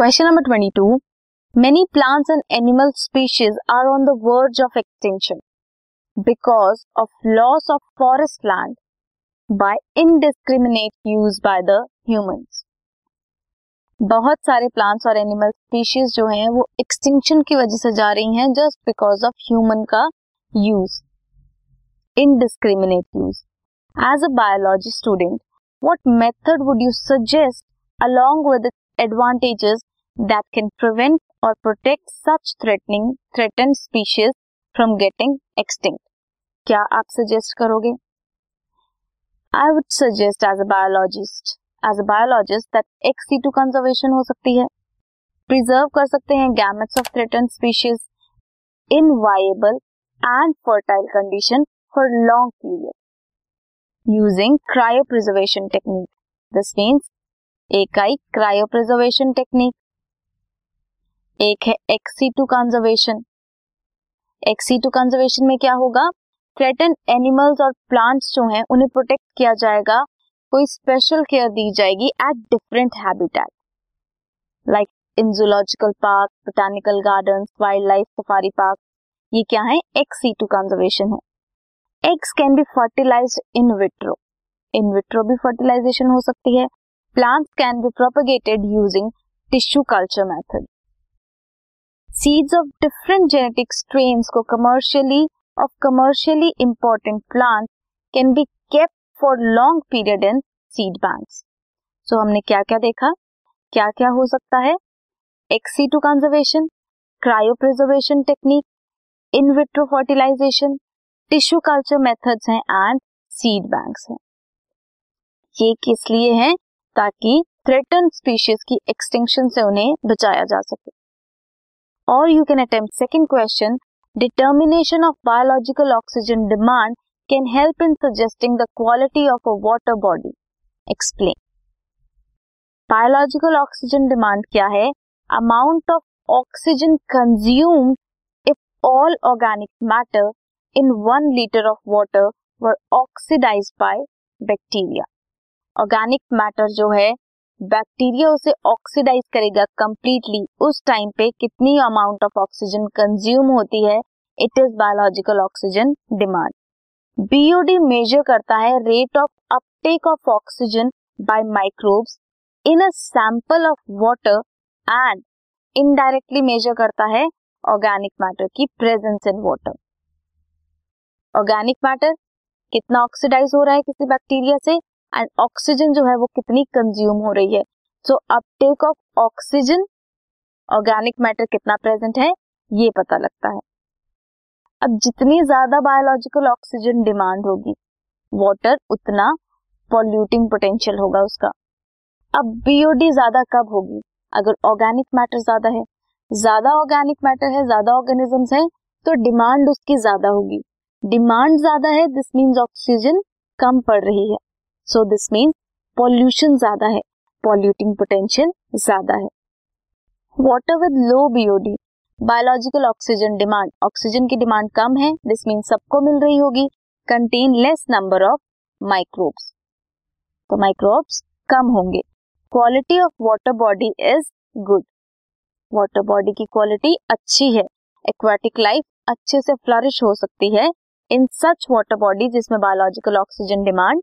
Question number 22 many plants and animal species are on the verge of extinction because of loss of forest land by indiscriminate use by the humans बहुत सारे plants और animal species जो हैं, वो extinction की वजह से जा रही हैं जस्ट बिकॉज़ ऑफ़ ह्यूमन का use indiscriminate use as a biology student what method would you suggest along with advantages that can prevent or protect such threatening, threatened species from getting extinct. क्या आप suggest करोगे? I would suggest as a biologist as a biologist that ex situ conservation हो सकती है। Preserve कर सकते हैं gametes of threaten species in viable and fertile condition for long period using cryopreservation technique this means एक I cryopreservation technique एक है ex situ conservation ex situ conservation में क्या होगा? थ्रेटन एनिमल्स और प्लांट्स जो हैं, उन्हें प्रोटेक्ट किया जाएगा। कोई स्पेशल केयर दी जाएगी at different habitat like in park botanical garden wildlife safari park ये क्या है? एक्सी टू कंजर्वेशन है। Eggs can be fertilize in vitro in vitro भी फर्टिलाइजेशन हो सकती है। Plants can be propagated using tissue culture method seeds of different genetic strains को commercially of commercially important plant can be kept for long period in seed bank so हमने क्या क्या देखा? क्या क्या हो सकता है? Ex situ conservation cryopreservation technique in vitro fertilization tissue culture methods हैं एंड सीड बैंक्स हैं. ये किस लिए हैं? ताकि थ्रेटन स्पीशीज की एक्सटिंक्शन से उन्हें बचाया जा सके। और you can attempt second question determination of biological oxygen demand can help in suggesting the quality of a water body explain biological oxygen demand क्या है? Amount of oxygen consume if all organic matter in one litre of water were oxidize by bacteria organic matter जो है bacteria उसे oxidise करेगा completely. उस time पे कितनी amount of oxygen consume होती है? It is biological oxygen demand BOD measure करता है rate of uptake of oxygen by microbes in a sample of water and indirectly measure करता है ऑर्गेनिक मैटर की presence in water organic matter कितना oxidise हो रहा है किसी बैक्टीरिया से? एंड ऑक्सीजन जो है वो कितनी कंज्यूम हो रही है? So uptake of oxygen organic matter कितना प्रेजेंट है? ये पता लगता है। अब जितनी ज़्यादा बायोलॉजिकल ऑक्सीजन डिमांड होगी वाटर उतना पॉल्यूटिंग पोटेंशियल होगा उसका। अब बीओडी ज़्यादा कब होगी? अगर ऑर्गेनिक मैटर ज़्यादा है। ज़्यादा ऑर्गेनिक मैटर है, ज़्यादा ऑर्गेनिजम्स है तो डिमांड उसकी ज़्यादा होगी। डिमांड ज़्यादा है दिस मीन्स ऑक्सीजन कम पड़ रही है। सो दिस मीन्स पॉल्यूशन ज़्यादा है पॉल्यूटिंग पोटेंशियल ज़्यादा है। Water with low BOD biological oxygen demand oxygen की डिमांड कम है दिस मीन्स सबको मिल रही होगी contain less number of microbes तो माइक्रोब्स कम होंगे। Quality of water body is good water body की क्वालिटी अच्छी है। एक्वाटिक लाइफ अच्छे से फ्लरिश हो सकती है इन सच वाटर बॉडी जिसमें बायोलॉजिकल ऑक्सीजन डिमांड